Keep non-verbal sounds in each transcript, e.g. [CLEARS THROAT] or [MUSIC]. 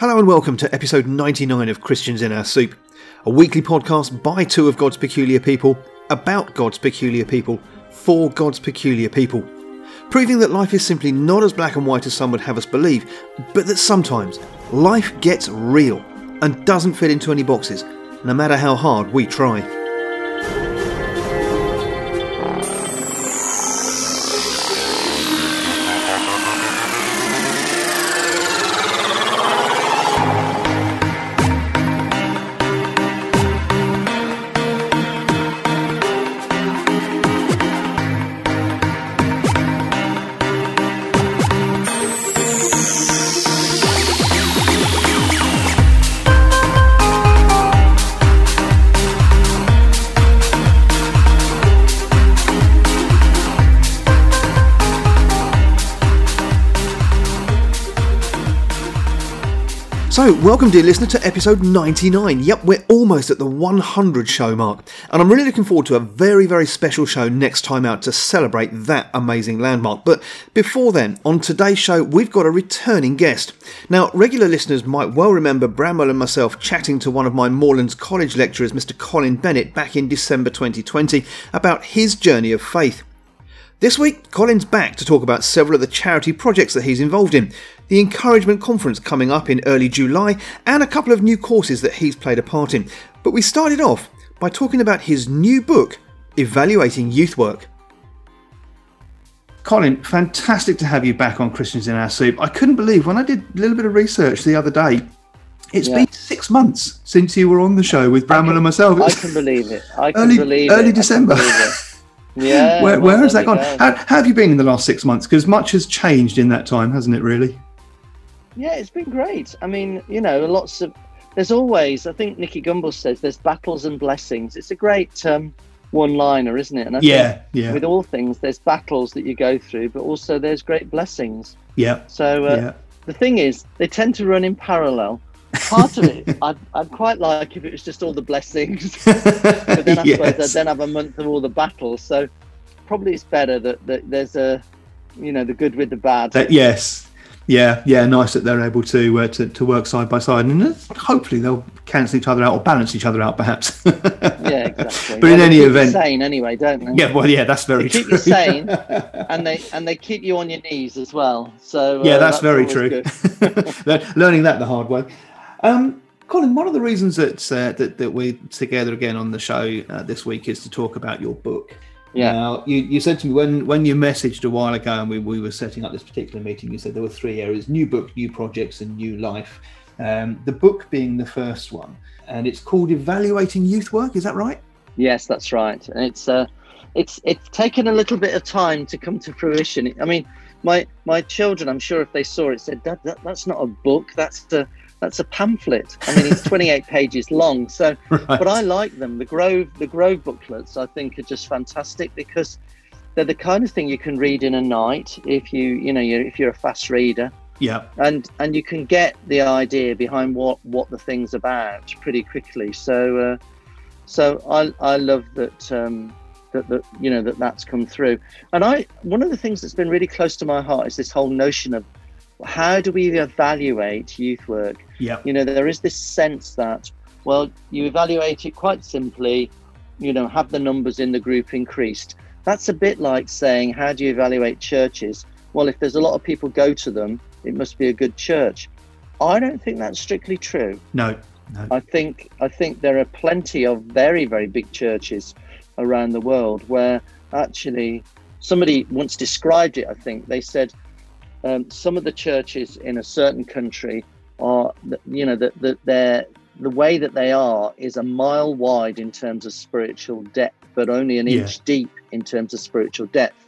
Hello and welcome to episode 99 of Christians in Our Soup, a weekly podcast by two of God's peculiar people, about God's peculiar people, for God's peculiar people. Proving that life is simply not as black and white as some would have us believe, but that sometimes life gets real and doesn't fit into any boxes, no matter how hard we try. So, welcome, dear listener, to episode 99. Yep, we're almost at the 100 show mark, and I'm really looking forward to a very, very special show next time out to celebrate that amazing landmark. But before then, on today's show, we've got a returning guest. Now, regular listeners might well remember Bramwell and myself chatting to one of my Moorlands College lecturers, Mr. Colin Bennett, back in December 2020 about his journey of faith. This week, Colin's back to talk about several of the charity projects that he's involved in, the Encouragement Conference coming up in early July, and a couple of new courses that he's played a part in. But we started off by talking about his new book, Evaluating Youth Work. Colin, fantastic to have you back on Christians in Our Soup. I couldn't believe when I did a little bit of research the other day, It's Yeah. been six months since you were on the show with Bramwell and myself. I can believe it. I can Early- believe it. early I can December. [LAUGHS] Yeah. where, where has that gone? How, how have you been in the last six months? Because much has changed in that time, hasn't it? Really? Yeah, it's been great. I mean, you know, lots of. There's always. I think Nicky Gumbel says there's battles and blessings. It's a great um, one-liner, isn't it? And I Yeah, yeah, with all things, there's battles that you go through, but also there's great blessings. yeah, So uh, yeah. the thing is, they tend to run in parallel. Part of it, I'd, I'd quite like if it was just all the blessings. [LAUGHS] but then I suppose I'd then have a month of all the battles. So probably it's better that, that there's a, you know, the good with the bad. That- yes. Yeah, yeah, nice that they're able to uh, to, to work side by side, and uh, hopefully they'll cancel each other out or balance each other out, perhaps. [LAUGHS] yeah, exactly. But in any keep you event- sane anyway, don't they? yeah, well, yeah, that's very They true. keep you sane, [LAUGHS] and they and they keep you on your knees as well. So yeah, uh, that's, very true. Learning that the hard way. Um, Colin, one of the reasons that uh, that, that we're together again on the show uh, this week is to talk about your book. Yeah. Now, you, you said to me when when you messaged a while ago and we, we were setting up this particular meeting, you said there were three areas: new book, new projects, and new life. Um, the book being the first one, and it's called Evaluating Youth Work. Is that right? Yes, that's right. And it's uh, it's it's taken a little bit of time to come to fruition. I mean, my my children, I'm sure if they saw it, said, "Dad, that, that's not a book. That's a that's a pamphlet." I mean, it's 28 [LAUGHS] pages long. So, Right. but I like them. The Grove the Grove booklets, I think, are just fantastic because they're the kind of thing you can read in a night if you you know you if you're a fast reader yeah. and and you can get the idea behind what what the thing's about pretty quickly so uh, so i i love that um that, that you know that that's come through and i one of the things that's been really close to my heart is this whole notion of how do we evaluate youth work Yeah. you know there is this sense that well you evaluate it quite simply you know have the numbers in the group increased that's a bit like saying how do you evaluate churches well if there's a lot of people go to them it must be a good church i don't think that's strictly true No. No. i think i think there are plenty of very very big churches around the world where actually somebody once described it i think they said um, some of the churches in a certain country are you know that that they're the way that they are is a mile wide in terms of spiritual depth but only an Yeah. inch deep in terms of spiritual depth.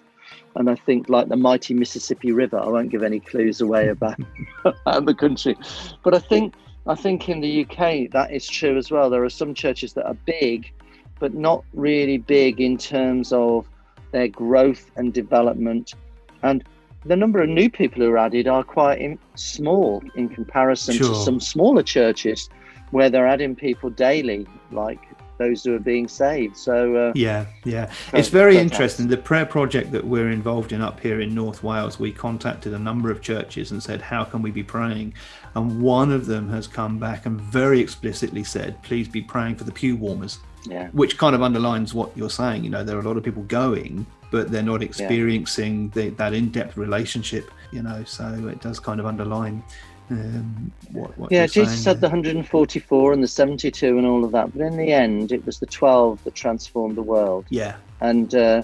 And i think like the mighty mississippi river i won't give any clues away about, [LAUGHS] about the country. But i think i think in the uk that is true as well. There are some churches that are big but not really big in terms of their growth and development. And the number of new people who are added are quite in, small in comparison Sure. to some smaller churches where they're adding people daily like those who are being saved. So uh, yeah, yeah, it's very interesting. The prayer project that we're involved in up here in North Wales, we contacted a number of churches and said, "How can we be praying?" And one of them has come back and very explicitly said, "Please be praying for the pew warmers." Yeah. Which kind of underlines what you're saying. You know, there are a lot of people going, but they're not experiencing yeah. the, that in-depth relationship. You know, so it does kind of underline um, what, what yeah, Jesus said the 144 and the 72 and all of that, but in the end, it was the 12 that transformed the world. Yeah. And, uh,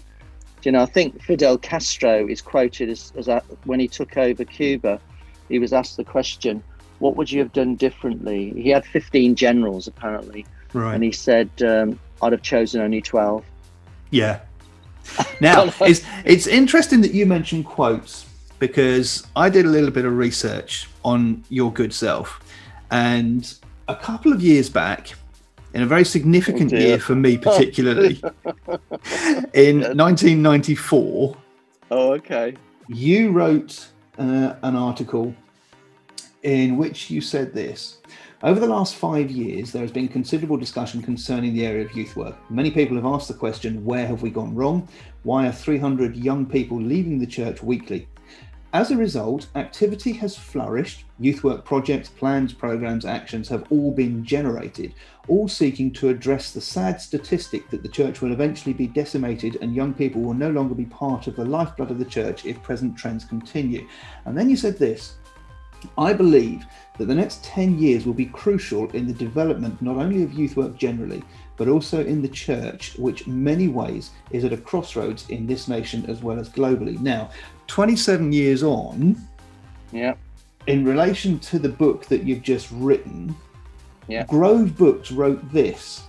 you know, I think Fidel Castro is quoted as, as a, when he took over Cuba, he was asked the question, what would you have done differently? He had 15 generals, apparently. Right. And he said, um, I'd have chosen only 12. Yeah. [LAUGHS] Now, it's, it's interesting that you mentioned quotes because I did a little bit of research on your good self. And a couple of years back, in a very significant oh year for me, [LAUGHS] particularly, in 1994. Oh, okay. You wrote uh, an article in which you said this. Over the last five years, there has been considerable discussion concerning the area of youth work. Many people have asked the question where have we gone wrong? Why are 300 young people leaving the church weekly? As a result, activity has flourished. Youth work projects, plans, programs, actions have all been generated, all seeking to address the sad statistic that the church will eventually be decimated and young people will no longer be part of the lifeblood of the church if present trends continue. And then you said this I believe that the next 10 years will be crucial in the development not only of youth work generally, but also in the church, which many ways is at a crossroads in this nation as well as globally. Now, 27 years on, yeah, in relation to the book that you've just written, yeah. Grove Books wrote this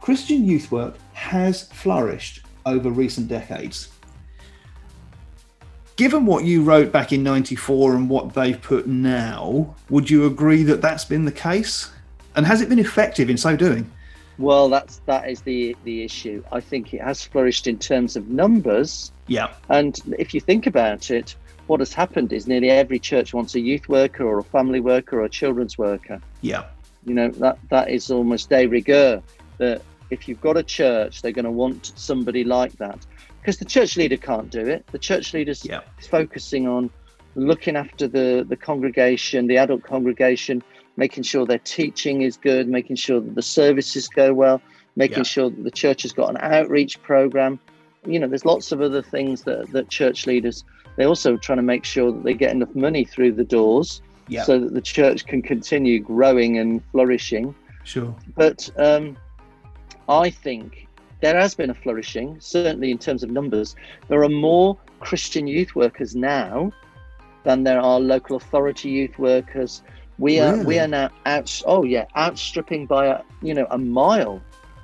Christian youth work has flourished over recent decades. Given what you wrote back in 94 and what they've put now, would you agree that that's been the case? And has it been effective in so doing? Well, that's that is the the issue. I think it has flourished in terms of numbers. Yeah. And if you think about it, what has happened is nearly every church wants a youth worker or a family worker or a children's worker. Yeah. You know that that is almost de rigueur. That if you've got a church, they're going to want somebody like that because the church leader can't do it. The church leader's yeah. focusing on looking after the the congregation, the adult congregation, making sure their teaching is good, making sure that the services go well, making yeah. sure that the church has got an outreach program. You know, there's lots of other things that, that church leaders, they're also trying to make sure that they get enough money through the doors yeah. so that the church can continue growing and flourishing. Sure. But um, I think there has been a flourishing, certainly in terms of numbers. There are more Christian youth workers now than there are local authority youth workers we are we are now out. Oh yeah, outstripping by a you know a mile.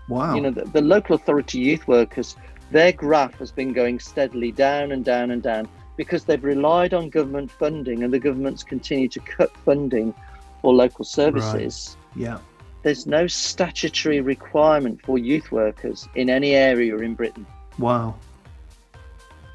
Wow. You know the, the local authority youth workers, their graph has been going steadily down and down and down because they've relied on government funding and the government's continue to cut funding for local services. Right. Yeah. There's no statutory requirement for youth workers in any area in Britain. Wow.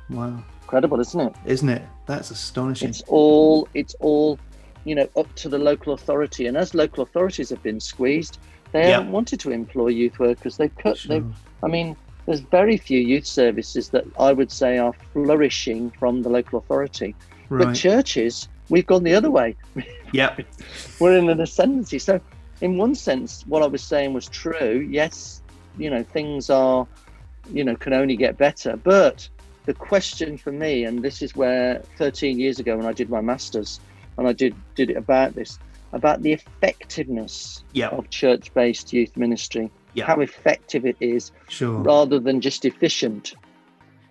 Wow. Incredible, isn't it? Isn't it? That's astonishing. It's all it's all you know, up to the local authority. And as local authorities have been squeezed, they yeah. haven't wanted to employ youth workers. They've cut. Sure. They've. I mean, there's very few youth services that I would say are flourishing from the local authority. Right. But churches, we've gone the other way. Yeah, [LAUGHS] we're in an ascendancy. So, in one sense, what I was saying was true. Yes, you know, things are, you know, can only get better. But the question for me, and this is where 13 years ago when I did my masters, and I did did it about this about the effectiveness yep. of church-based youth ministry. Yep. How effective it is, sure. rather than just efficient.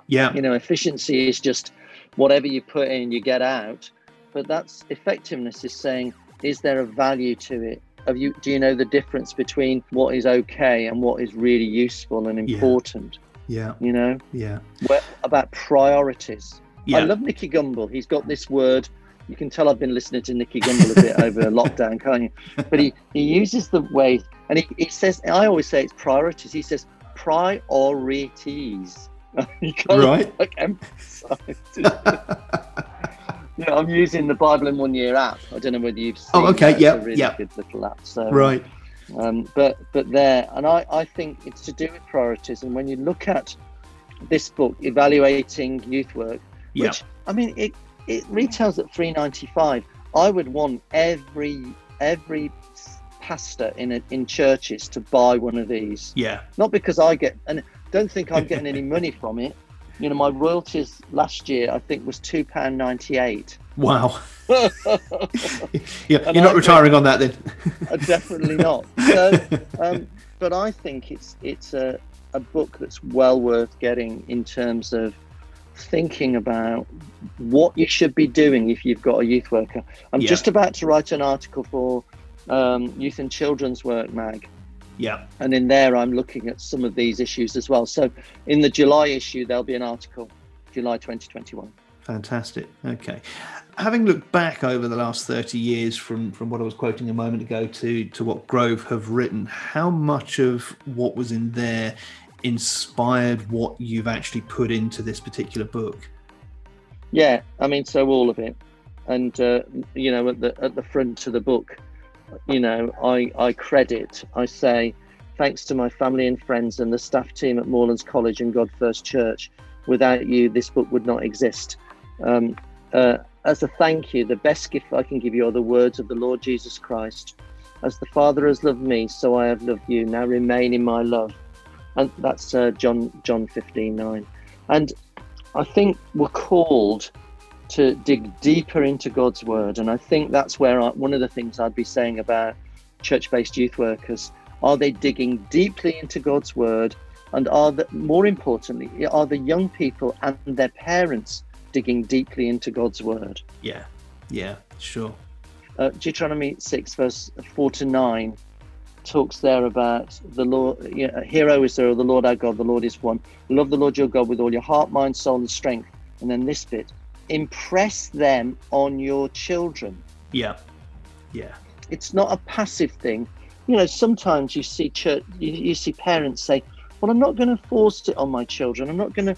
Yeah, you know, efficiency is just whatever you put in, you get out. But that's effectiveness is saying, is there a value to it? Have you do you know the difference between what is okay and what is really useful and important? Yeah. You know? Yeah. Where, about priorities. Yeah. I love Nicky Gumbel. He's got this word you can tell I've been listening to Nicky Gumbel a bit [LAUGHS] over lockdown, can't you? But he, he uses the way, and he, he says, I always say it's priorities. He says priorities. [LAUGHS] right. [LAUGHS] Like emphasize. Yeah, I'm using the Bible in one year app. I don't know whether you've oh, seen. Oh, okay. Yeah. really yeah. Good little app. So right. Um, but but there, and I, I think it's to do with priorities. And when you look at this book, evaluating youth work, Yeah. which I mean, it it retails at three ninety five. I would want every every pastor in a, in churches to buy one of these. Yeah. Not because I get and don't think I'm getting any [LAUGHS] money from it. You know, my royalties last year I think was two pound ninety eight. Wow. [LAUGHS] yeah, you're not I retiring on that then. Definitely not. So, um, but I think it's it's a, a book that's well worth getting in terms of thinking about what you should be doing if you've got a youth worker. I'm Yeah. just about to write an article for um, Youth and Children's Work Mag, yeah. and in there I'm looking at some of these issues as well. So in the July issue there'll be an article, July 2021. Fantastic. Okay. Having looked back over the last 30 years from, from what I was quoting a moment ago to, to what Grove have written, how much of what was in there inspired what you've actually put into this particular book? Yeah, I mean, so all of it, and uh, you know, at the at the front of the book, you know, I I credit, I say, thanks to my family and friends and the staff team at Moorlands College and God First Church. Without you, this book would not exist. Um, uh, as a thank you, the best gift I can give you are the words of the Lord Jesus Christ. As the Father has loved me, so I have loved you. Now remain in my love. And that's uh, John John 15, 9. And I think we're called to dig deeper into God's word. And I think that's where I, one of the things I'd be saying about church based youth workers are they digging deeply into God's word? And are the, more importantly, are the young people and their parents digging deeply into God's word? Yeah. Yeah, sure. Uh, Deuteronomy 6, verse 4 to 9 talks there about the Lord, you know, Hear, O Israel, the Lord our God, the Lord is one. Love the Lord your God with all your heart, mind, soul, and strength. And then this bit impress them on your children. Yeah. Yeah. It's not a passive thing. You know, sometimes you see church, you, you see parents say, Well, I'm not going to force it on my children. I'm not going to,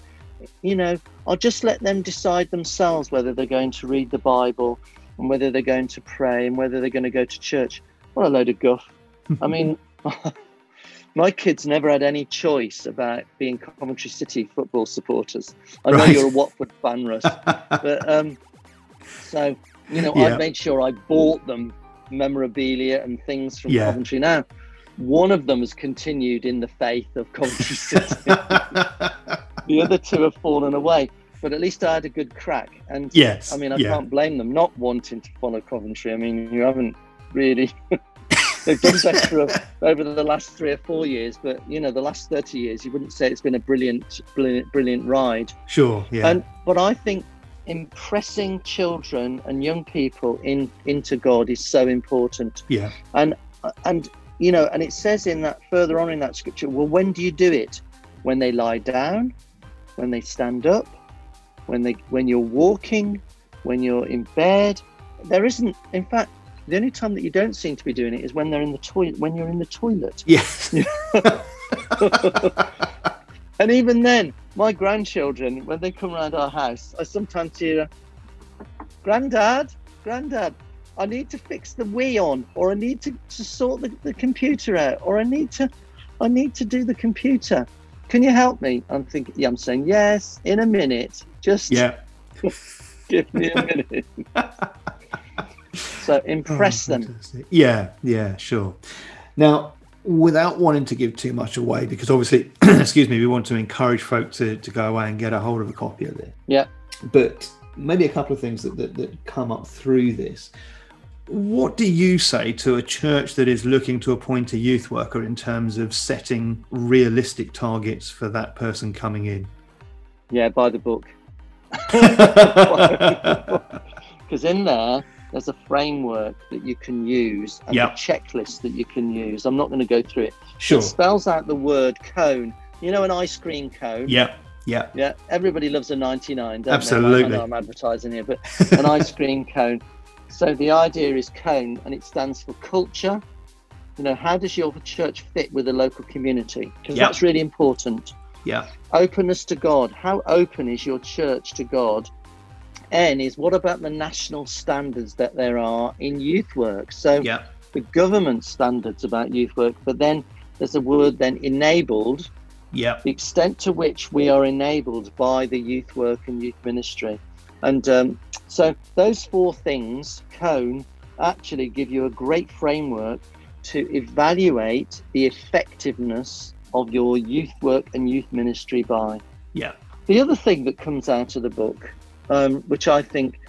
you know, I'll just let them decide themselves whether they're going to read the Bible and whether they're going to pray and whether they're going to go to church. What a load of guff. I mean, [LAUGHS] my kids never had any choice about being Coventry City football supporters. I know Right. you're a Watford fan, Russ, [LAUGHS] but um, so you know, Yeah. I made sure I bought them memorabilia and things from Yeah. Coventry. Now, one of them has continued in the faith of Coventry [LAUGHS] City. the other two have fallen away, but at least I had a good crack. And yes. I mean, I yeah. can't blame them not wanting to follow Coventry. I mean, you haven't really. They've done better over the last three or four years, but you know, the last thirty years, you wouldn't say it's been a brilliant, brilliant, brilliant ride. Sure. Yeah. And but I think impressing children and young people in into God is so important. yeah. And and you know, and it says in that further on in that scripture, well, when do you do it? When they lie down, when they stand up, when they when you're walking, when you're in bed. There isn't, in fact, the only time that you don't seem to be doing it is when they're in the toilet. When you're in the toilet, Yes. [LAUGHS] and even then, my grandchildren, when they come around our house, I sometimes hear, "Granddad, Granddad, I need to fix the Wii on, or I need to, to sort the, the computer out, or I need to, I need to do the computer. Can you help me?" I'm thinking, yeah, I'm saying yes in a minute. Just yeah. [LAUGHS] give me a minute. [LAUGHS] so oh, impress Oh, them. Yeah, yeah, sure. Now, without wanting to give too much away, because obviously, [CLEARS THROAT] excuse me, we want to encourage folk to, to go away and get a hold of a copy of it. Yeah. But maybe a couple of things that, that, that come up through this. What do you say to a church that is looking to appoint a youth worker in terms of setting realistic targets for that person coming in? Yeah, buy the book. [LAUGHS] [LAUGHS] because in there there's a framework that you can use and Yep. a checklist that you can use. I'm not going to go through it. sure. It spells out the word cone. You know, an ice cream cone. Yeah, yeah, Yeah. Everybody loves a 99. Don't They? I Absolutely. know I'm advertising here, but [LAUGHS] an ice cream cone. So the idea is cone, and it stands for culture. You know, how does your church fit with the local community? Because Yep. that's really important yeah, openness to God. How open is your church to God? N is what about the national standards that there are in youth work? So yeah, the government standards about youth work, but then there's a word then enabled. Yeah. The extent to which we are enabled by the youth work and youth ministry. And um, so those four things, Cone, actually give you a great framework to evaluate the effectiveness of your youth work and youth ministry by. Yeah. The other thing that comes out of the book, um, which I think,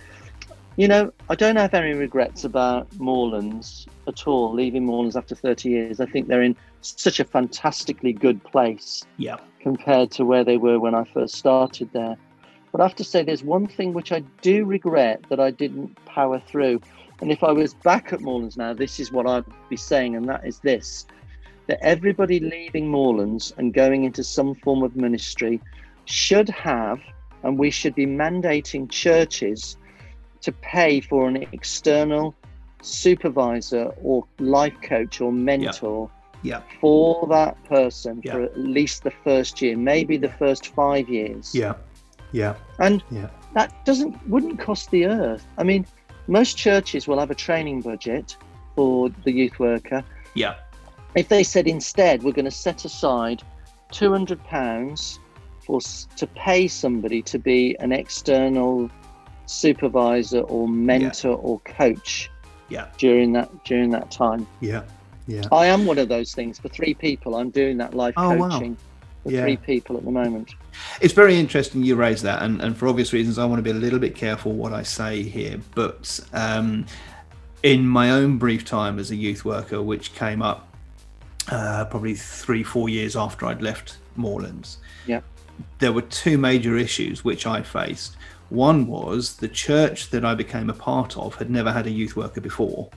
you know, I don't have any regrets about Moorlands at all, leaving Moorlands after 30 years. I think they're in such a fantastically good place Yeah. compared to where they were when I first started there. But I have to say, there's one thing which I do regret that I didn't power through. And if I was back at Moorlands now, this is what I'd be saying, and that is this that everybody leaving Moorlands and going into some form of ministry should have, and we should be mandating churches to pay for an external supervisor or life coach or mentor Yeah. for that person Yeah. for at least the first year, maybe the first five years. Yeah. Yeah. And Yeah. that doesn't wouldn't cost the earth. I mean, most churches will have a training budget for the youth worker. Yeah. If they said instead we're going to set aside two hundred pounds for s- to pay somebody to be an external supervisor or mentor or coach Yeah. during that during that time. Yeah. Yeah. I am one of those things for three people. I'm doing that life Oh, wow. coaching for Yeah. three people at the moment. It's very interesting you raise that, and, and for obvious reasons, I want to be a little bit careful what I say here. But um, in my own brief time as a youth worker, which came up uh, probably three, four years after I'd left Moorlands, Yeah. There were two major issues which I faced. One was the church that I became a part of had never had a youth worker before.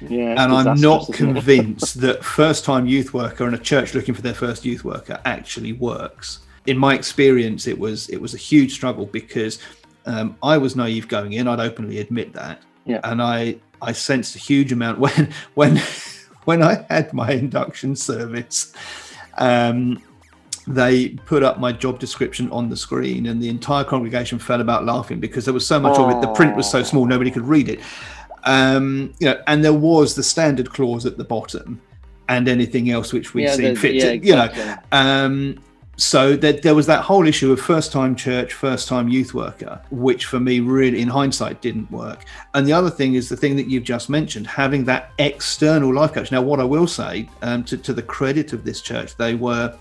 Yeah, and I'm not [LAUGHS] convinced that first time youth worker and a church looking for their first youth worker actually works. In my experience, it was it was a huge struggle because um, I was naive going in. I'd openly admit that, Yeah. and I I sensed a huge amount [LAUGHS] when when when I had my induction service. Um, they put up my job description on the screen, and the entire congregation fell about laughing because there was so much of it. The print was so small, nobody could read it um, you know, and there was the standard clause at the bottom, and anything else which we'd Yeah, seen fit. yeah, to, you know, um, so that there was that whole issue of first-time church, first-time youth worker, which for me really, in hindsight, didn't work. And the other thing is the thing that you've just mentioned, having that external life coach. Now, what I will say, um, to, to the credit of this church, they were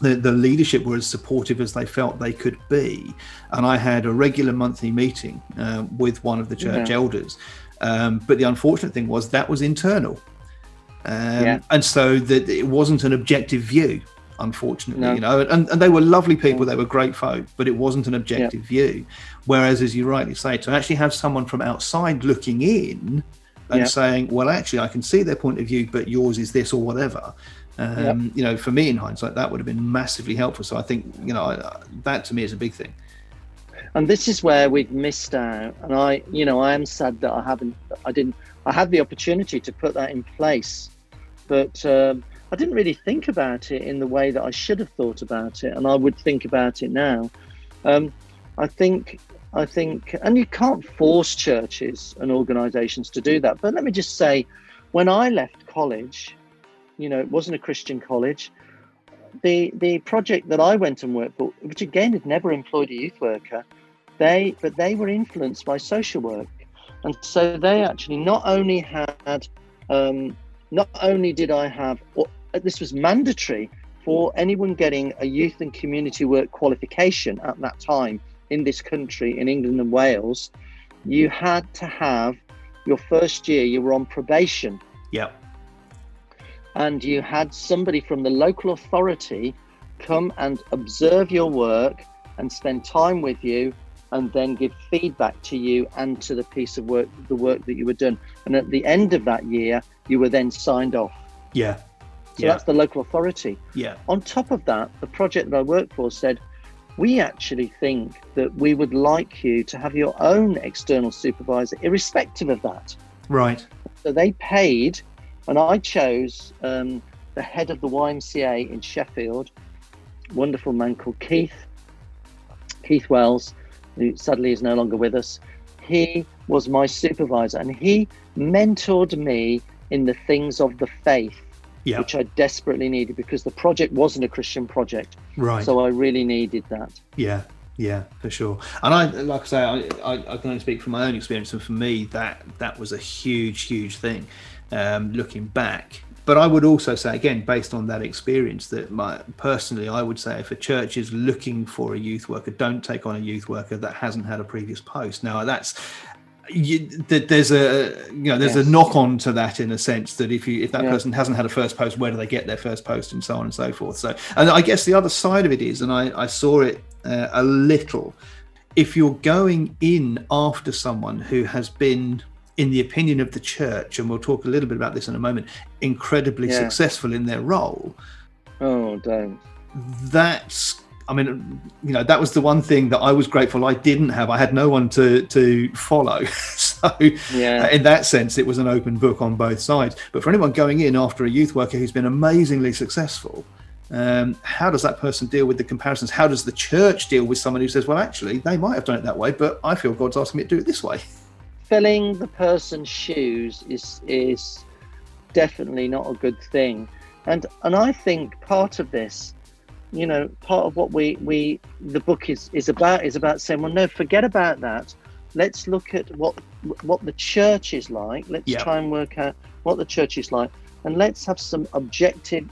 the, the leadership were as supportive as they felt they could be. And I had a regular monthly meeting uh, with one of the church Yeah. elders. Um, but the unfortunate thing was that was internal. Um, Yeah. And so that it wasn't an objective view, unfortunately, No. you know, and, and they were lovely people, they were great folk, but it wasn't an objective view. Whereas, as you rightly say, to actually have someone from outside looking in and Yeah. saying, well, actually, I can see their point of view, but yours is this or whatever. Um, You know, for me in hindsight, that would have been massively helpful. So I think, you know, I- that to me is a big thing. and this is where we've missed out. And i you know i am sad that i haven't i didn't i had the opportunity to put that in place. But um, i didn't really think about it in the way that i should have thought about it. And i would think about it now. Um, i think i think and you can't force churches and organizations to do that. But let me just say when i left college you know it wasn't a christian college. The the project that I went and worked for, which again had never employed a youth worker, they but they were influenced by social work, and so they actually not only had, um, not only did I have, or this was mandatory for anyone getting a youth and community work qualification at that time in this country in England and Wales, you had to have your first year you were on probation. Yeah. And you had somebody from the local authority come and observe your work and spend time with you and then give feedback to you and to the piece of work the work that you were done and at the end of that year you were then signed off Yeah. so yeah. that's the local authority Yeah. on top of that the project that i worked for said we actually think that we would like you to have your own external supervisor irrespective of that Right. so they paid, and I chose um, the head of the YMCA in Sheffield, wonderful man called Keith, Keith Wells, who sadly is no longer with us. He was my supervisor, and he mentored me in the things of the faith, Yeah. which I desperately needed because the project wasn't a Christian project. Right. So I really needed that. Yeah, yeah, for sure. And I, like I say, I, I, I can only speak from my own experience, and for me, that that was a huge, huge thing. Um, looking back, but I would also say again, based on that experience, that my personally, I would say if a church is looking for a youth worker, don't take on a youth worker that hasn't had a previous post. Now that's. You, there's a you know there's Yes. a knock on to that in a sense that if you if that Yeah. person hasn't had a first post where do they get their first post and so on and so forth so and i guess the other side of it is and i i saw it uh, a little if you're going in after someone who has been in the opinion of the church and we'll talk a little bit about this in a moment incredibly Yeah. successful in their role Oh, don't. that's i mean you know that was the one thing that i was grateful i didn't have i had no one to to follow [LAUGHS] so Yeah. in that sense it was an open book on both sides but for anyone going in after a youth worker who's been amazingly successful um, how does that person deal with the comparisons how does the church deal with someone who says well actually they might have done it that way but i feel god's asking me to do it this way [LAUGHS] filling the person's shoes is is definitely not a good thing. And and i think part of this you know part of what we we the book is is about is about saying well no forget about that. Let's look at what what the church is like. Let's Yeah. try and work out what the church is like. And let's have some objective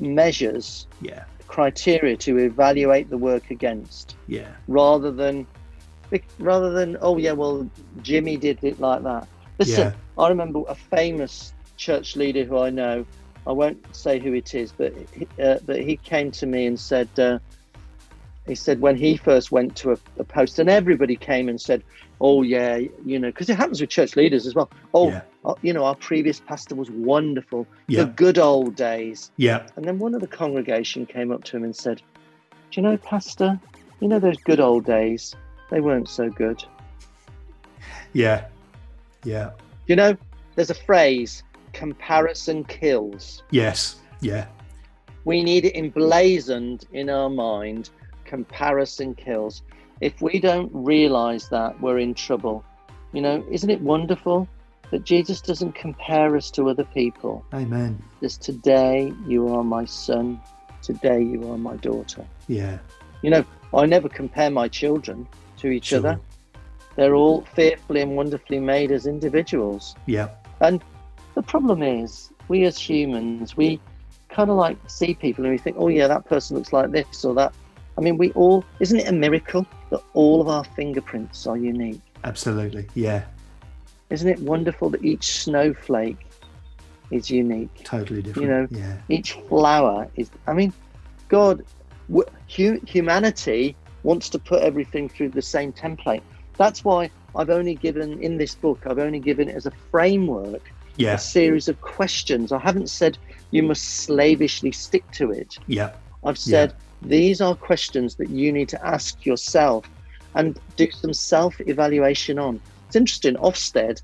measures yeah. criteria to evaluate the work against yeah. rather than rather than oh yeah well jimmy did it like that. Listen i remember a famous church leader who i know. I won't say who it is but he, uh, but he came to me and said uh, he said when he first went to a, a post and everybody came and said oh yeah you know because it happens with church leaders as well. Oh yeah. uh, you know our previous pastor was wonderful. Yeah. the good old days. Yeah. And then one of the congregation came up to him and said, Do you know, Pastor, you know those good old days? They weren't so good. yeah yeah You know, there's a phrase, comparison kills. yes yeah We need it emblazoned in our mind. Comparison kills. If we don't realize that, we're in trouble. You know, isn't it wonderful that Jesus doesn't compare us to other people? amen Just today you are my son, today you are my daughter. yeah You know, I never compare my children to each Sure. other. They're all fearfully and wonderfully made as individuals. yeah And The problem is, we as humans, we kind of like see people and we think, oh, yeah, that person looks like this or that. I mean, we all, isn't it a miracle that all of our fingerprints are unique? absolutely yeah Isn't it wonderful that each snowflake is unique? totally different You know, yeah each flower is i mean god humanity wants to put everything through the same template. That's why i've only given in this book i've only given it as a framework yeah. a series of questions. I haven't said you must slavishly stick to it. Yeah. I've said these are questions that you need to ask yourself and do some self-evaluation on. It's interesting ofsted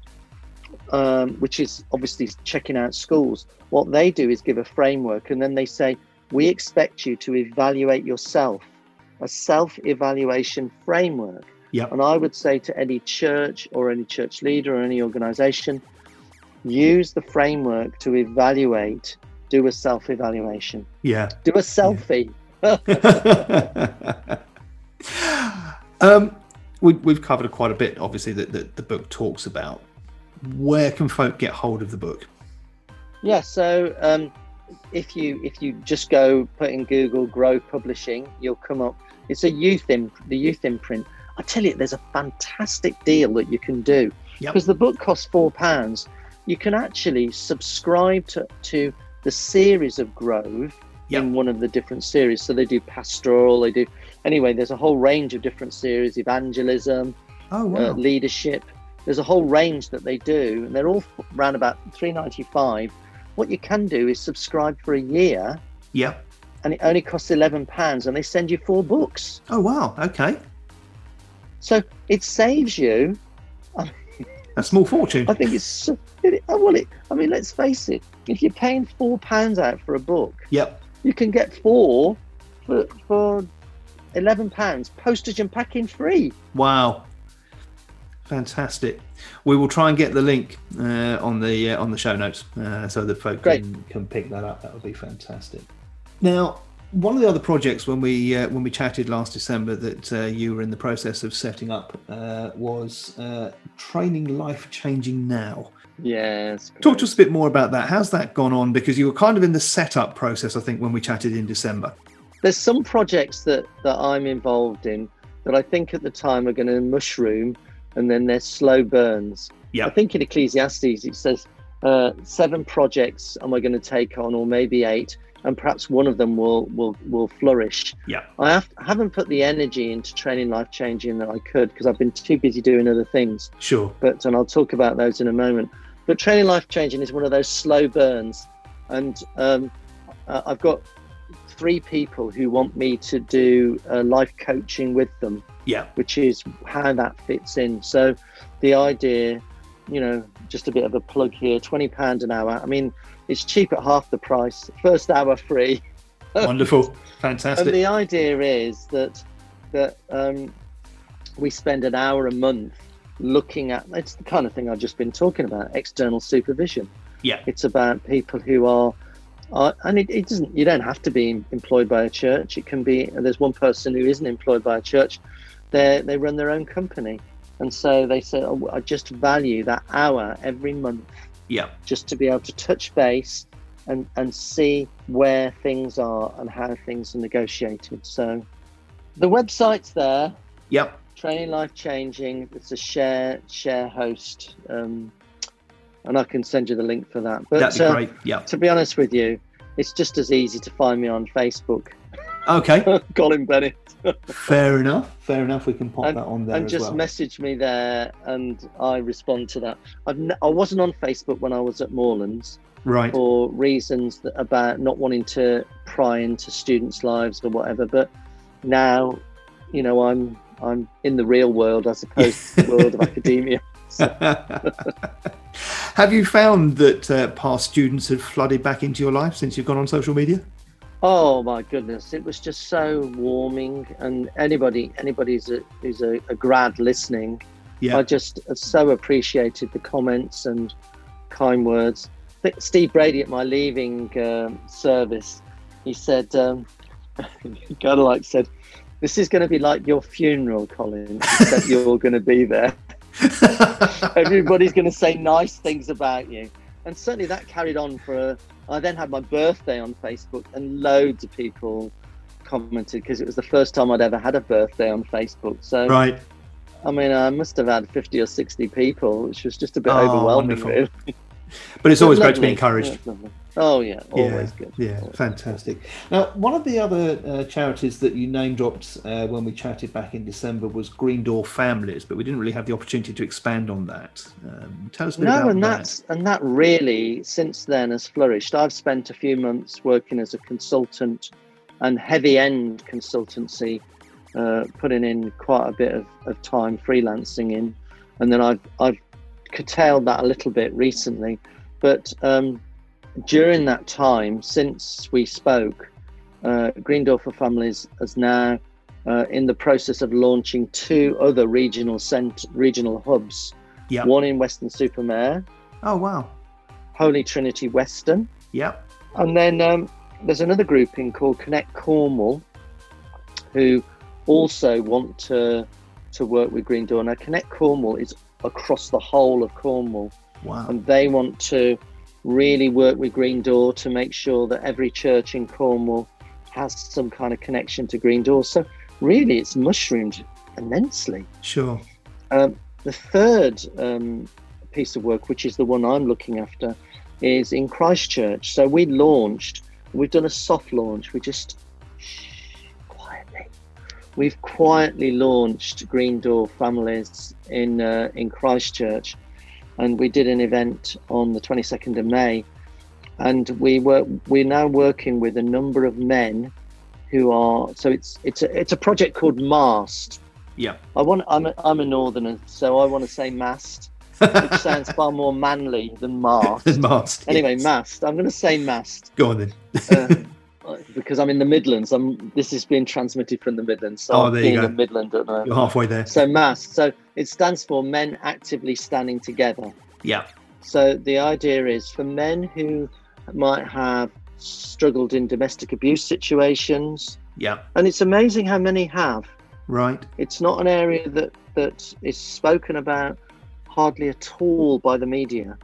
um, which is obviously checking out schools what they do is give a framework and then they say we expect you to evaluate yourself a self-evaluation framework yeah and i would say to any church or any church leader or any organization use the framework to evaluate do a self-evaluation yeah do a selfie [LAUGHS] um, we, we've covered quite a bit, obviously, that, that the book talks about. Where can folk get hold of the book? Yeah, so um, if you if you just go put in Google Grove Publishing, you'll come up. It's a youth imp, the youth imprint. I tell you, there's a fantastic deal that you can do Yep. because the book costs four pounds. You can actually subscribe to to the series of Grove Yep. in one of the different series. So they do pastoral, they do anyway. There's a whole range of different series: evangelism, Oh, uh, leadership. There's a whole range that they do, and they're all around about 3.95. What you can do is subscribe for a year, yep. And it only costs 11 pounds, and they send you four books. Oh, wow. Okay. So it saves you. A small fortune. I think it's it, oh, well. It, I mean, let's face it. If you're paying four pounds out for a book, Yep. you can get four for for 11 pounds, postage and packing free. Wow. Fantastic. We will try and get the link uh, on the uh, on the show notes uh, so that folk can, can pick that up. That would be fantastic. Now, one of the other projects when we uh, when we chatted last December that uh, you were in the process of setting up uh, was uh, training life changing now. Yes. Talk to us a bit more about that. How's that gone on? Because you were kind of in the setup process, I think, when we chatted in December. There's some projects that that I'm involved in that I think at the time are going to mushroom, and then they're slow burns. Yeah. I think in Ecclesiastes it says uh, seven projects am I going to take on, or maybe eight, and perhaps one of them will will will flourish. Yeah. I have, haven't put the energy into training life changing that I could because I've been too busy doing other things. Sure. But and I'll talk about those in a moment. But training life changing is one of those slow burns, and um, uh, I've got three people who want me to do uh, life coaching with them, Yeah. which is how that fits in. So the idea, you know, just a bit of a plug here, twenty pound an hour. I mean, it's cheap at half the price. First hour free. [LAUGHS] Wonderful. Fantastic. And the idea is that that um, we spend an hour a month looking at. It's the kind of thing I've just been talking about: external supervision. Yeah. It's about people who are, are and it, it doesn't. You don't have to be employed by a church. It can be. There's one person who isn't employed by a church. They they run their own company, and so they say, oh, I just value that hour every month Yeah. just to be able to touch base and and see where things are and how things are negotiated. So the website's there, Yep. training life changing. It's a share share host, um, and I can send you the link for that. But That'd be uh, great. Yeah. to be honest with you, it's just as easy to find me on Facebook, Okay. [LAUGHS] Colin Bennett, Fair enough. Fair enough. We can pop And- that on there and just well. message me there, and I respond to that. I've n- I wasn't on Facebook when I was at Moorlands. right. for reasons that, about not wanting to pry into students' lives or whatever. But now, you know, I'm I'm in the real world as opposed to the world of [LAUGHS] academia. [LAUGHS] have you found that uh, past students have flooded back into your life since you've gone on social media? Oh my goodness, it was just so warming. And anybody anybody who's a, who's a, a grad listening, Yeah. I just so appreciated the comments and kind words. Steve Brady at my leaving um, service, he said, um, [LAUGHS] kind of like said, "This is going to be like your funeral, Colin, except you're going to be there. [LAUGHS] Everybody's going to say nice things about you." And certainly that carried on for. A, I then had my birthday on Facebook, and loads of people commented because it was the first time I'd ever had a birthday on Facebook. So right. I mean, I must have had 50 or 60 people, which was just a bit Oh, overwhelming, really. [LAUGHS] But it's always great to be encouraged. Oh, yeah, always yeah, good. Yeah, Always. fantastic. Now, one of the other uh, charities that you name dropped uh, when we chatted back in December was Green Door Families, but we didn't really have the opportunity to expand on that. Um, tell us a bit No, about and that. that's and that really since then has flourished. I've spent a few months working as a consultant and heavy end consultancy, uh, putting in quite a bit of, of time freelancing in, and then I've I've curtailed that a little bit recently, but um, during that time since we spoke, uh, Green Door for Families is now uh, in the process of launching two other regional cent- regional hubs. Yeah. One in Weston-super-Mare, Oh, wow. Holy Trinity Weston, Yep. and then um, there's another grouping called Connect Cornwall, who also want to to work with Green Door. Now, Connect Cornwall is across the whole of Cornwall, Wow. and they want to really work with Green Door to make sure that every church in Cornwall has some kind of connection to Green Door. So, really, it's mushroomed immensely. Sure. Um, the third um, piece of work, which is the one I'm looking after, is in Christchurch. So we launched, we've done a soft launch. We just we've quietly launched Green Door Families in uh, in Christchurch, and we did an event on the 22nd of May, and we were we're now working with a number of men who are so it's it's a it's a project called Mast. Yeah. I want. I'm a, I'm a northerner, so I want to say mast, which [LAUGHS] sounds far more manly than mast. Mast. Anyway, yes. mast. I'm going to say mast. Go on then. Uh, because I'm in the Midlands. I'm this is being transmitted from the Midlands. So Oh, I'm there you in go. the Midland at the moment. You're halfway there. So MAST. So it stands for Men Actively Standing Together. Yeah. So the idea is for men who might have struggled in domestic abuse situations, Yeah. and it's amazing how many have. Right. It's not an area that that is spoken about hardly at all by the media.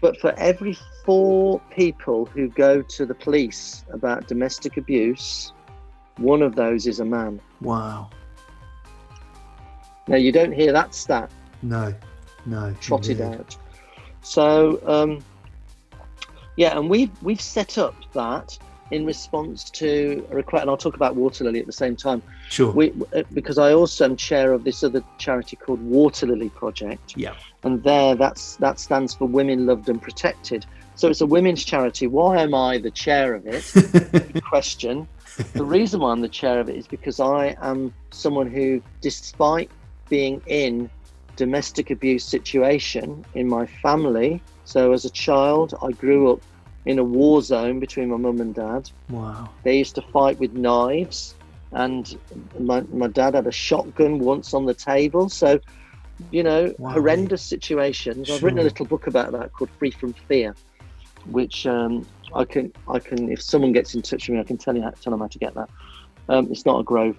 But for every four people who go to the police about domestic abuse, one of those is a man. Wow. Now you don't hear that stat No. No. trotted indeed. out. So um, yeah, and we've we've set up that in response to a request, and I'll talk about Water Lily at the same time. Sure. We, uh, because I also am chair of this other charity called Water Lily Project, yeah. and there that's that stands for Women Loved and Protected. So it's a women's charity. Why am I the chair of it? Good [LAUGHS] question. The reason why I'm the chair of it is because I am someone who, despite being in domestic abuse situation in my family, so as a child I grew up in a war zone between my mum and dad. wow. They used to fight with knives, and my, my dad had a shotgun once on the table. So, you know, Wow. horrendous situations. I've written a little book about that called Free from Fear, which um, I can, I can, if someone gets in touch with me, I can tell you, how, tell them how to get that. Um, it's not a grove,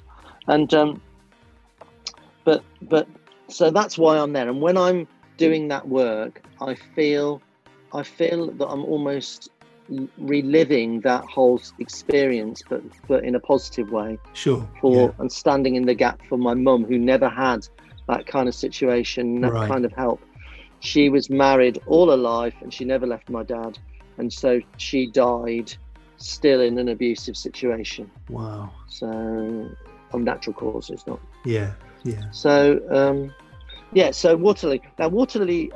and um, but but so that's why I'm there. And when I'm doing that work, I feel, I feel that I'm almost reliving that whole experience, but but in a positive way Sure. for and standing in the gap for my mum who never had that kind of situation, that Right. kind of help. She was married all her life and she never left my dad, and so she died still in an abusive situation. Wow. So of natural causes, not Yeah. Yeah. so, um, yeah, so Water Lily. Now, Water Lily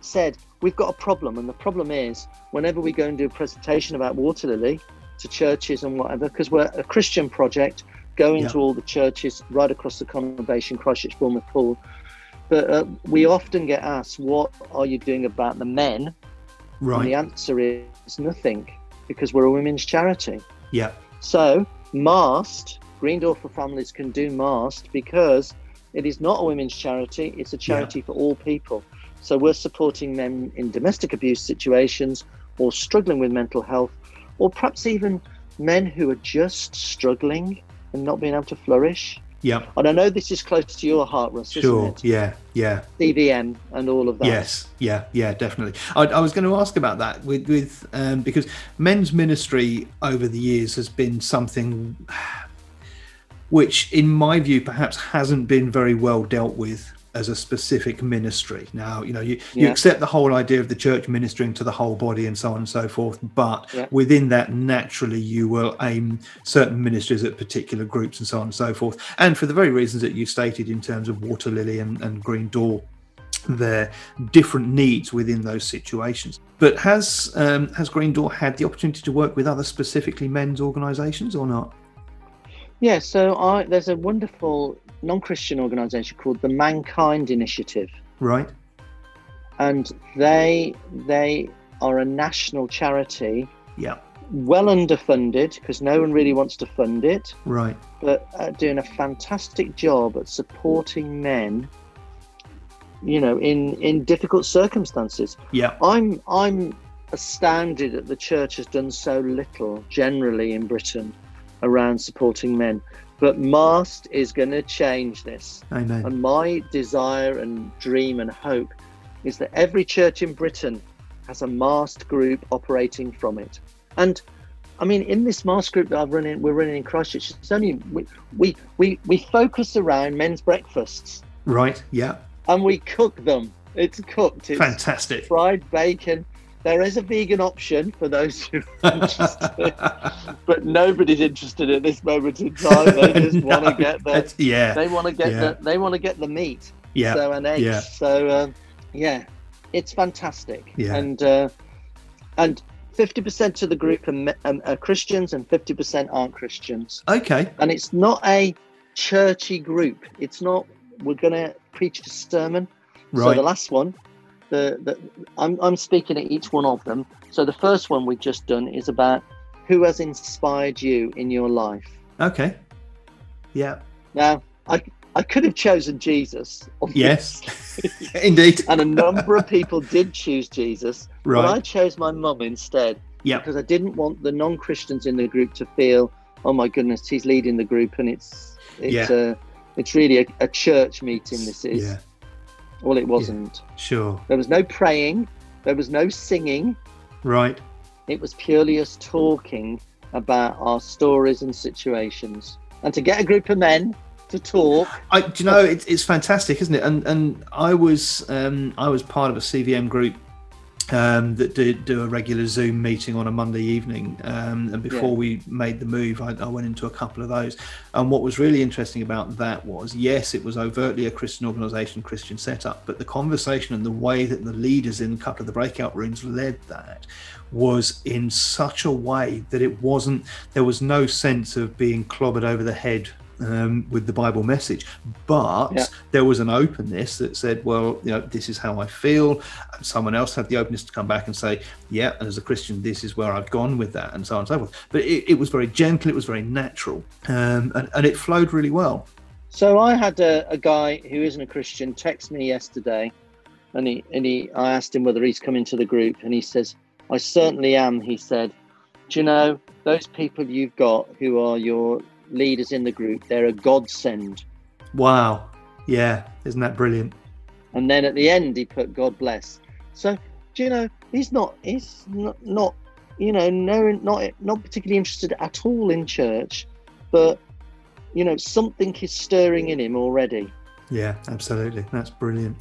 said, We've got a problem, and the problem is whenever we go and do a presentation about Water Lily to churches and whatever, because we're a Christian project going Yeah. to all the churches right across the conurbation, Christchurch, Bournemouth, Poole. But uh, we often get asked, What are you doing about the men? Right. And the answer is nothing, because we're a women's charity. Yeah. So, MAST, Green Door for Families can do MAST because it is not a women's charity, it's a charity for all people. So, we're supporting men in domestic abuse situations or struggling with mental health, or perhaps even men who are just struggling and not being able to flourish. Yeah. And I know this is close to your heart, Russ, Sure. Yeah. Yeah. CVM and all of that. Yes, yeah, yeah, definitely. I, I was going to ask about that with with um, because men's ministry over the years has been something [SIGHS] which, in my view, perhaps hasn't been very well dealt with as a specific ministry. Now, you know, you, you accept the whole idea of the church ministering to the whole body and so on and so forth, but Yeah. within that, naturally, you will aim certain ministries at particular groups and so on and so forth. And for the very reasons that you stated in terms of Water Lily and, and Green Door, their different needs within those situations. But has um, has Green Door had the opportunity to work with other specifically men's organisations or not? Yeah, so I, there's a wonderful non Christian organisation called the Mankind Initiative. Right. and they they are a national charity Yeah. well underfunded because no one really wants to fund it Right. but uh, doing a fantastic job at supporting men you know in in difficult circumstances Yeah. i'm i'm astounded that the church has done so little generally in britain around supporting men but MAST is going to change this Amen. and my desire and dream and hope is that every church in Britain has a MAST group operating from it. And I mean, in this MAST group that I've run in, we're running in Christchurch. It's only we we we, we focus around men's breakfasts Right. Yeah. and we cook them. It's cooked. It's Fantastic. fried bacon. There is a vegan option for those who [LAUGHS] are interested, but nobody's interested at this moment in time. They [LAUGHS] just want to get the yeah. they want to get Yeah. the they want to get the meat Yeah. so and eggs yeah. so um, yeah it's fantastic Yeah. and uh, and 50% of the group are, um, are christians and 50% aren't christians Okay. and it's not a churchy group it's not we're going to preach a sermon so Right. the last one the, the I'm, I'm speaking at each one of them so the first one we've just done is about who has inspired you in your life? Okay. Yeah. Now, I I could have chosen Jesus. Yes. [LAUGHS] Indeed. and a number of people did choose Jesus, Right. but I chose my mum instead Yeah. because I didn't want the non-Christians in the group to feel, oh my goodness, he's leading the group, and it's it's Yeah. uh, it's really a, a church meeting. This is Yeah. Well, it wasn't. Sure. There was no praying, there was no singing. Right. It was purely us talking about our stories and situations, and to get a group of men to talk. I, do you know it's, it's fantastic, isn't it? And and I was um, I was part of a CVM group um, that did do a regular Zoom meeting on a Monday evening. Um, and before Yeah. we made the move, I, I went into a couple of those. And what was really interesting about that was, yes, it was overtly a Christian organisation, Christian setup, but the conversation and the way that the leaders in a couple of the breakout rooms led that was in such a way that it wasn't. There was no sense of being clobbered over the head um, with the Bible message, but Yeah. there was an openness that said, "Well, you know, this is how I feel." And someone else had the openness to come back and say, "Yeah, and as a Christian, this is where I've gone with that," and so on and so forth. But it, it was very gentle, it was very natural, um, and, and it flowed really well. So I had a, a guy who isn't a Christian text me yesterday, and he and he I asked him whether he's coming to the group, and he says, "I certainly am." He said, "Do you know those people you've got who are your leaders in the group? They're a godsend." Wow, yeah, isn't that brilliant? And then at the end, he put "God bless." So do you know he's not he's not, not you know no not not particularly interested at all in church, but you know something is stirring in him already. Yeah, absolutely. That's brilliant.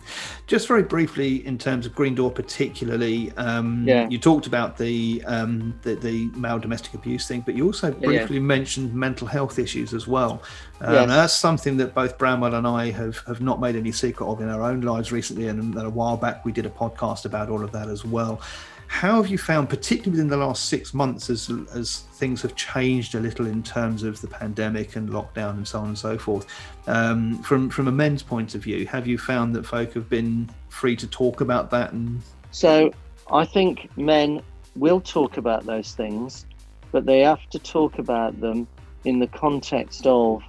Just very briefly, in terms of Green Door, particularly, um, Yeah. you talked about the, um, the the male domestic abuse thing, but you also Yeah, briefly mentioned mental health issues as well. Um, Yes. and that's something that both Bramwell and I have, have not made any secret of in our own lives recently. And a while back, we did a podcast about all of that as well. How have you found, particularly within the last six months, as as things have changed a little in terms of the pandemic and lockdown and so on and so forth? Um, from from a men's point of view, have you found that folk have been free to talk about that? And So I think men will talk about those things, but they have to talk about them in the context of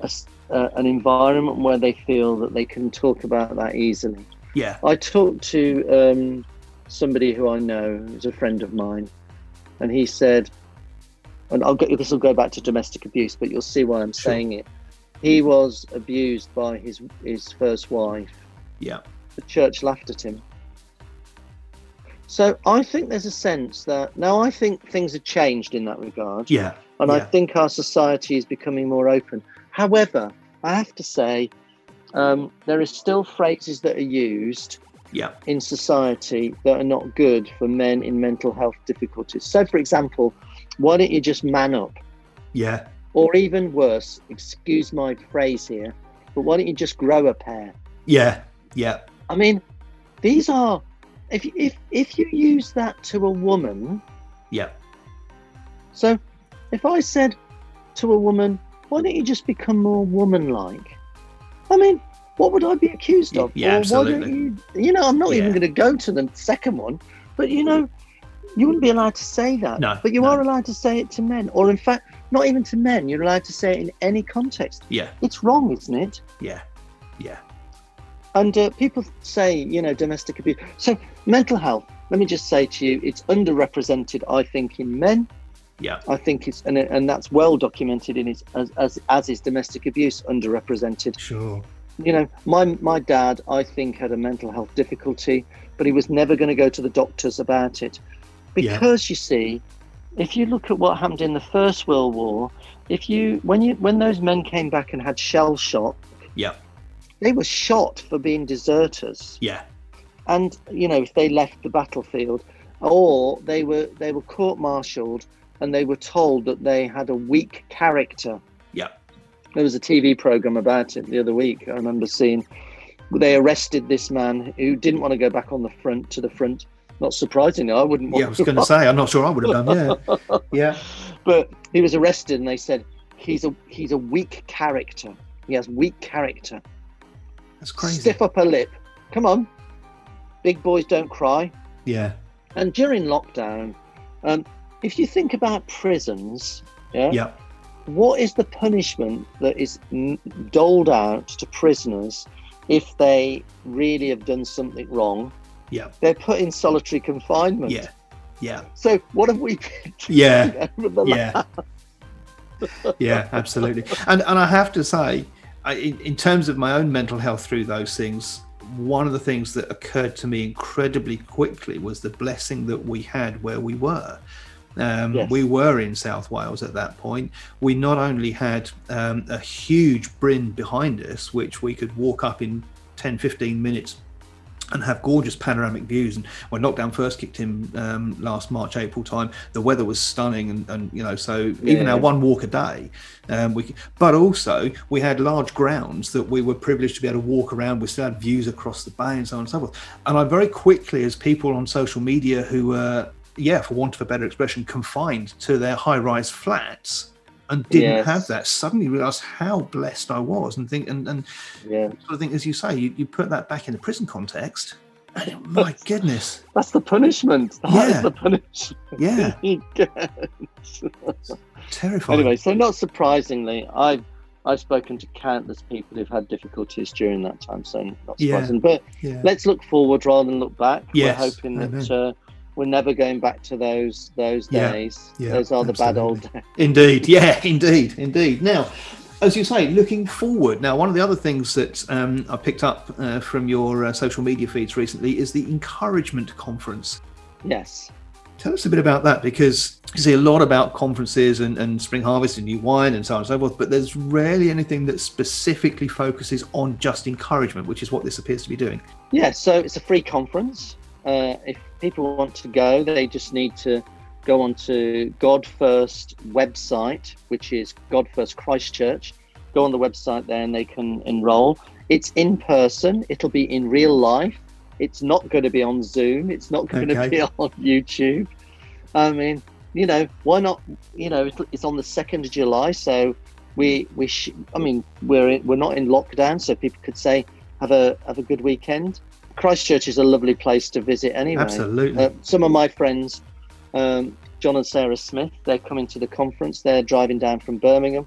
a uh, an environment where they feel that they can talk about that easily. yeah, I talked to um, somebody who I know, who's a friend of mine, and he said, and I'll get this will go back to domestic abuse, but you'll see why I'm Sure. saying it. He was abused by his his first wife yeah, the church laughed at him. So I think there's a sense that now I think things have changed in that regard, yeah, and I think our society is becoming more open. However, I have to say um, there are still phrases that are used yeah, in society that are not good for men in mental health difficulties. So, for example, why don't you just man up? yeah, Or even worse, excuse my phrase here, but why don't you just grow a pair? yeah, yeah, I mean, these are if if if you use that to a woman. yeah, So, if I said to a woman, "Why don't you just become more woman-like?" I mean, what would I be accused of? Yeah, Or Why absolutely. don't you? You know, I'm not even going to go to the second one, but you know, you wouldn't be allowed to say that. No, but you no. are allowed to say it to men, or in fact, not even to men. You're allowed to say it in any context. yeah, It's wrong, isn't it? yeah, yeah, And uh, people say, you know, domestic abuse. So, mental health, let me just say to you, it's underrepresented, I think, in men. Yeah, I think it's, and, and that's well documented in its, as, as, as is domestic abuse underrepresented. sure, You know, my, my dad, I think, had a mental health difficulty, but he was never going to go to the doctors about it. Yeah. Because you see, if you look at what happened in the First World War, if you, when you, when those men came back and had shell shock, yeah, they were shot for being deserters. yeah, and you know if they left the battlefield or they were they were court-martialed and they were told that they had a weak character. Yeah, there was a tv program about it the other week i remember seeing. They arrested this man who didn't want to go back on the front to the front. Not surprisingly i wouldn't want yeah. I was going to say, I'm not sure I would have done. Yeah, [LAUGHS] yeah, but he was arrested and they said he's a he's a weak character. He has weak character. That's crazy. stiff upper lip. Come on. Big boys don't cry. Yeah, And during lockdown, um, if you think about prisons, yeah, Yeah. what is the punishment that is doled out to prisoners if they really have done something wrong? Yeah. They're put in solitary confinement. Yeah. Yeah. So what have we been [LAUGHS] Yeah. over the Yeah. [LAUGHS] yeah, absolutely. And and I have to say, I, in, in terms of my own mental health through those things, one of the things that occurred to me incredibly quickly was the blessing that we had where we were. Um, Yes. We were in South Wales at that point. We not only had um, a huge Bryn behind us, which we could walk up in 10, 15 minutes and have gorgeous panoramic views. And when lockdown first kicked in um, last March, April time, the weather was stunning, and, and you know, so even Yeah. our one walk a day, um, we. But also, we had large grounds that we were privileged to be able to walk around. We still had views across the bay and so on and so forth. And I very quickly, as people on social media who were, yeah, for want of a better expression, confined to their high-rise flats. And didn't Yes. have that. Suddenly realised how blessed I was, and think, and, and Yeah, sort of think, as you say, you, you put that back in the prison context. And my [LAUGHS] goodness, that's the punishment. [LAUGHS] That is Yeah. the punishment. yeah, [LAUGHS] terrifying. anyway, so not surprisingly, I've I've spoken to countless people who've had difficulties during that time. So not Yeah. surprising. But yeah, let's look forward rather than look back. Yes, We're hoping that uh, we're never going back to those those Yeah, days. yeah, those are the bad old days. indeed, [LAUGHS] yeah, indeed, indeed. Now, as you say, looking forward. Now, one of the other things that um, I picked up uh, from your uh, social media feeds recently is the encouragement conference. Yes. Tell us a bit about that because you see a lot about conferences and, and spring harvest and new wine and so on and so forth, but there's rarely anything that specifically focuses on just encouragement, which is what this appears to be doing. Yeah, so it's a free conference. Uh, if people want to go, they just need to go onto God First website, which is God First Christchurch. Go on the website there and they can enroll. It's in person, it'll be in real life. It's not going to be on Zoom, it's not going Okay. to be [LAUGHS] on YouTube. I mean, you know, why not? You know, it's- it's on the 2nd of July, so we, we sh- I mean, we're, in, we're not in lockdown, so people could say, have a, have a good weekend. Christchurch is a lovely place to visit anyway. Absolutely. Uh, some of my friends, um, John and Sarah Smith, they're coming to the conference. They're driving down from Birmingham.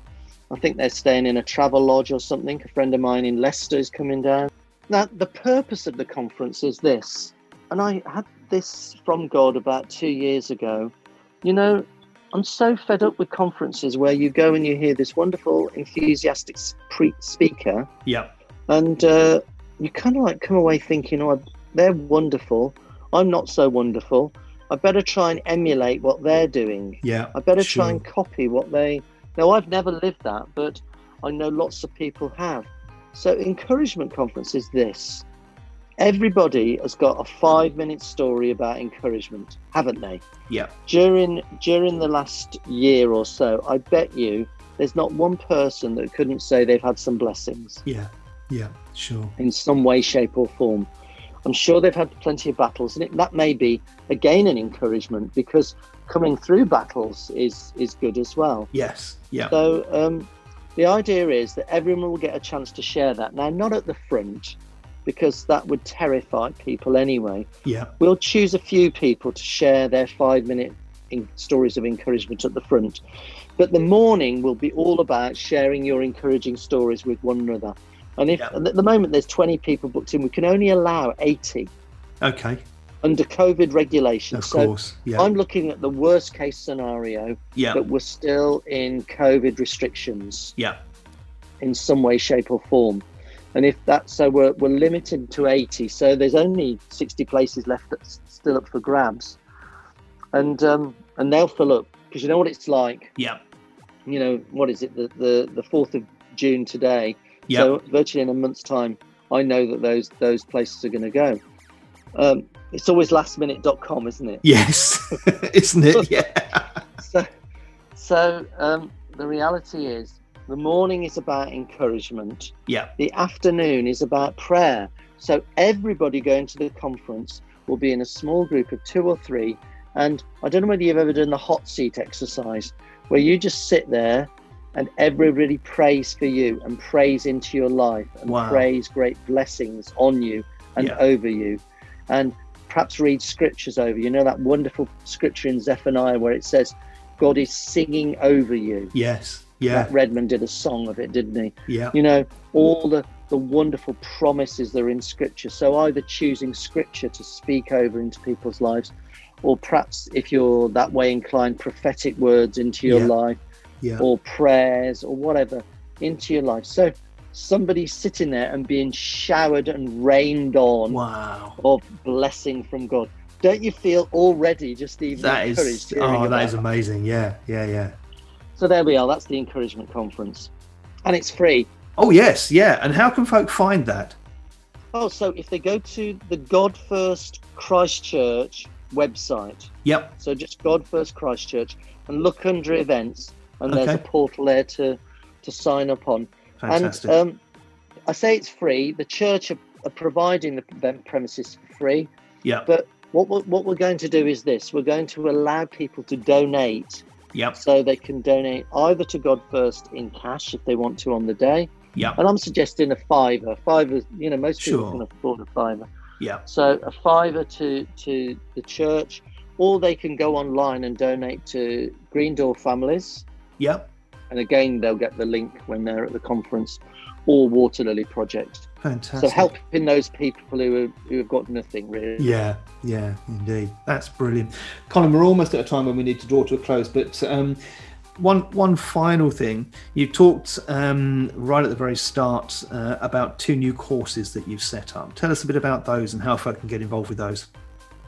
I think they're staying in a travel lodge or something. A friend of mine in Leicester is coming down. Now, the purpose of the conference is this, and I had this from God about two years ago. You know, I'm so fed up with conferences where you go and you hear this wonderful, enthusiastic pre- speaker, yeah. and uh, you kind of like come away thinking, oh, they're wonderful. I'm not so wonderful. I better try and emulate what they're doing. Yeah. I better sure. try and copy what they. Now, I've never lived that, but I know lots of people have. So, encouragement conference is this. Everybody has got a five-minute story about encouragement, haven't they? Yeah. During during the last year or so, I bet you there's not one person that couldn't say they've had some blessings Yeah. Yeah. Sure. in some way, shape, or form. I'm sure they've had plenty of battles, and it, that may be again an encouragement because coming through battles is is good as well. Yes. Yeah. So um, the idea is that everyone will get a chance to share that. Now, not at the front, because that would terrify people anyway. Yeah. We'll choose a few people to share their five-minute in- stories of encouragement at the front, but the morning will be all about sharing your encouraging stories with one another. And if at the moment there's 20 people booked in, we can only allow 80 Okay. under COVID regulations. Of so course. Yeah. I'm looking at the worst case scenario yeah. that we're still in COVID restrictions Yeah. in some way, shape, or form. And if that's so, we're, we're limited to 80. So there's only 60 places left that's still up for grabs. And um, and they'll fill up because you know what it's like. Yeah. You know, what is it? The, the, the 4th of June today. Yeah. So virtually in a month's time, I know that those those places are going to go. Um, it's always lastminute.com, isn't it? Yes. [LAUGHS] Isn't it? Yeah. [LAUGHS] so, so um, the reality is the morning is about encouragement Yeah. the afternoon is about prayer so everybody going to the conference will be in a small group of two or three and i don't know whether you've ever done the hot seat exercise where you just sit there and everybody prays for you and prays into your life and Wow. prays great blessings on you and Yeah. over you and perhaps read scriptures over. You know that wonderful scripture in Zephaniah where it says, God is singing over you. Yes. Yeah. Matt Redman did a song of it, didn't he? Yeah. You know, all the, the wonderful promises that are in scripture. So either choosing scripture to speak over into people's lives, or perhaps if you're that way inclined, prophetic words into your Yeah. life, Yeah. or prayers or whatever into your life. So somebody sitting there and being showered and rained on Wow. of blessing from God. Don't you feel already just even That encouraged? Oh, is oh, that is amazing. Yeah. Yeah. Yeah. So there we are. That's the encouragement conference, and it's free. Oh yes. Yeah. And how can folk find that? Oh, so if they go to the God First Christchurch website, Yep. so just God First Christchurch, and look under events, and there's a portal there to to sign up on. Fantastic. And um, I say it's free. The church are, are providing the them premises for free. Yeah. But what we're, what we're going to do is this: we're going to allow people to donate, Yep. so they can donate either to God First in cash if they want to on the day, Yep. and I'm suggesting a fiver. Fiver, you know, most people Sure. can afford a fiver. Yep. So a fiver to to the church, or they can go online and donate to Green Door Families Yep. and again they'll get the link when they're at the conference or water lily project Fantastic. so helping those people who have, who have got nothing really Yeah, yeah, indeed. That's brilliant. Colin, we're almost at a time when we need to draw to a close, but um, one one final thing. You talked um, right at the very start uh, about two new courses that you've set up. Tell us a bit about those and how folk can get involved with those.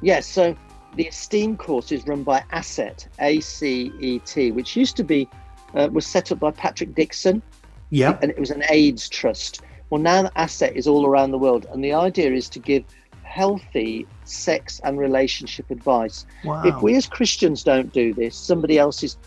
yes so the esteem course is run by ACET a-c-e-t which used to be uh, was set up by patrick dixon Yep. and it was an aids trust well now the ACET is all around the world and the idea is to give healthy sex and relationship advice Wow. if we as christians don't do this somebody else is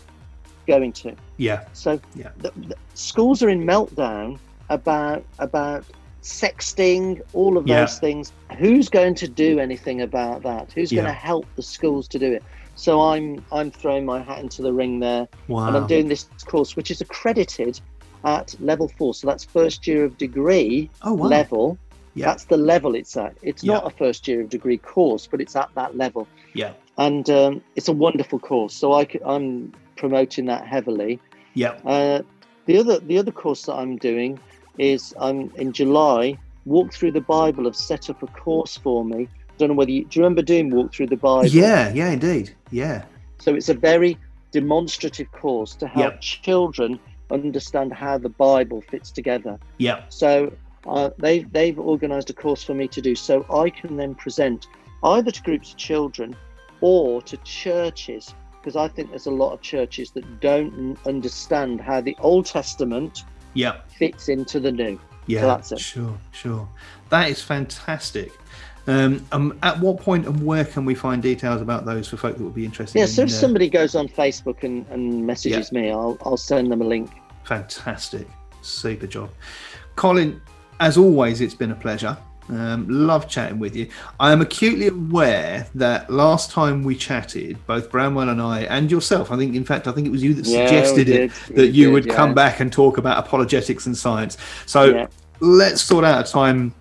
going to yeah. So Yeah. the, the schools are in meltdown about about sexting, all of Yeah. those things. Who's going to do anything about that? Who's going to help the schools to do it? So I'm I'm throwing my hat into the ring there, Wow. and I'm doing this course, which is accredited at level four. So that's first year of degree oh wow. level. Yeah. That's the level it's at. It's Yeah. not a first year of degree course, but it's at that level Yeah. and um, it's a wonderful course. So I am promoting that heavily. Yeah. Uh, the other the other course that I'm doing is I'm in July. Walk through the Bible have set up a course for me. Don't know whether you do you remember doing Walk Through the Bible. Yeah. Yeah. Indeed. Yeah. So it's a very demonstrative course to help Yep. children understand how the Bible fits together. Yeah. So uh, they they've organised a course for me to do, so I can then present either to groups of children or to churches, because I think there's a lot of churches that don't understand how the Old Testament Yep. fits into the New. Yeah, that's it. sure, sure. That is fantastic. Um, um, at what point and where can we find details about those for folk that would be interested? Yeah, in, so if uh, somebody goes on Facebook and, and messages me, I'll I'll send them a link. Fantastic, super job, Colin. As always, it's been a pleasure. Um, love chatting with you. I am acutely aware that last time we chatted, both Bramwell and I, and yourself, I think, in fact, I think it was you that Yeah, suggested it, did, we that you did, would come back and talk about apologetics and science. So Yeah. let's sort out a time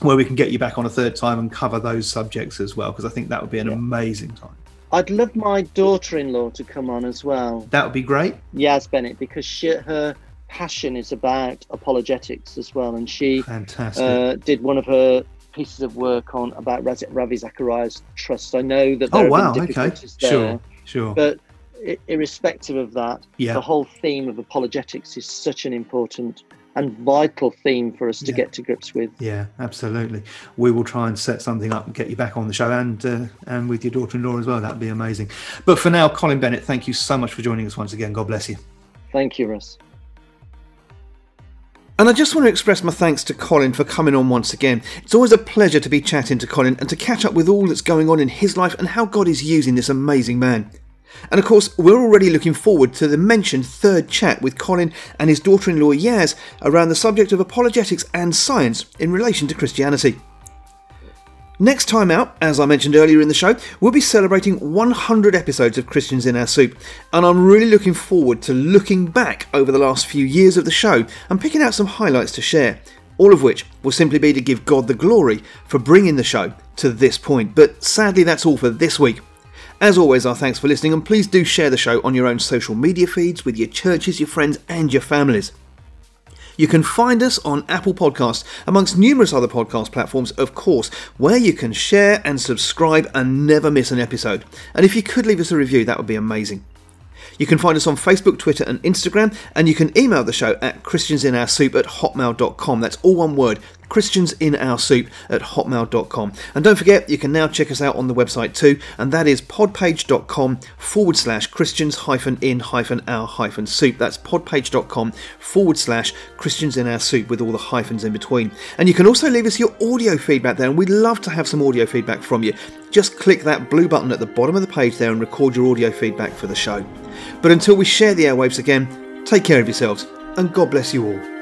where we can get you back on a third time and cover those subjects as well, because I think that would be an Yeah. amazing time. I'd love my daughter-in-law to come on as well, That would be great. Yaz Bennett, because she, her passion is about apologetics as well, and she Fantastic. uh, did one of her pieces of work on about Ravi Zacharias' trust. I know that there oh wow. Okay. there, Sure. Sure. but irrespective of that, yeah. the whole theme of apologetics is such an important and vital theme for us to Yeah. get to grips with. Yeah, absolutely. We will try and set something up and get you back on the show, and uh, and with your daughter-in-law as well. That'd be amazing. But for now, Colin Bennett, thank you so much for joining us once again. God bless you. Thank you, Russ. And I just want to express my thanks to Colin for coming on once again. It's always a pleasure to be chatting to Colin and to catch up with all that's going on in his life and how God is using this amazing man. And of course, we're already looking forward to the mentioned third chat with Colin and his daughter in law Yaz around the subject of apologetics and science in relation to Christianity. Next time out, as I mentioned earlier in the show, we'll be celebrating 100 episodes of Christians in Our Soup, and I'm really looking forward to looking back over the last few years of the show and picking out some highlights to share. all of which will simply be to give God the glory for bringing the show to this point. But sadly, that's all for this week. As always, our thanks for listening, and please do share the show on your own social media feeds with your churches, your friends, and your families. You can find us on Apple Podcasts, amongst numerous other podcast platforms, of course, where you can share and subscribe and never miss an episode. And if you could leave us a review, that would be amazing. You can find us on Facebook, Twitter, and Instagram, and you can email the show at christiansinoursoup at hotmail.com. That's all one word, christiansinoursoup at hotmail.com. And don't forget, you can now check us out on the website too, and that is podpage.com forward slash christians hyphen in hyphen our hyphen soup. That's podpage.com forward slash christians in our soup with all the hyphens in between. And you can also leave us your audio feedback there, and we'd love to have some audio feedback from you. Just click that blue button at the bottom of the page there and record your audio feedback for the show. But until we share the airwaves again, take care of yourselves and God bless you all.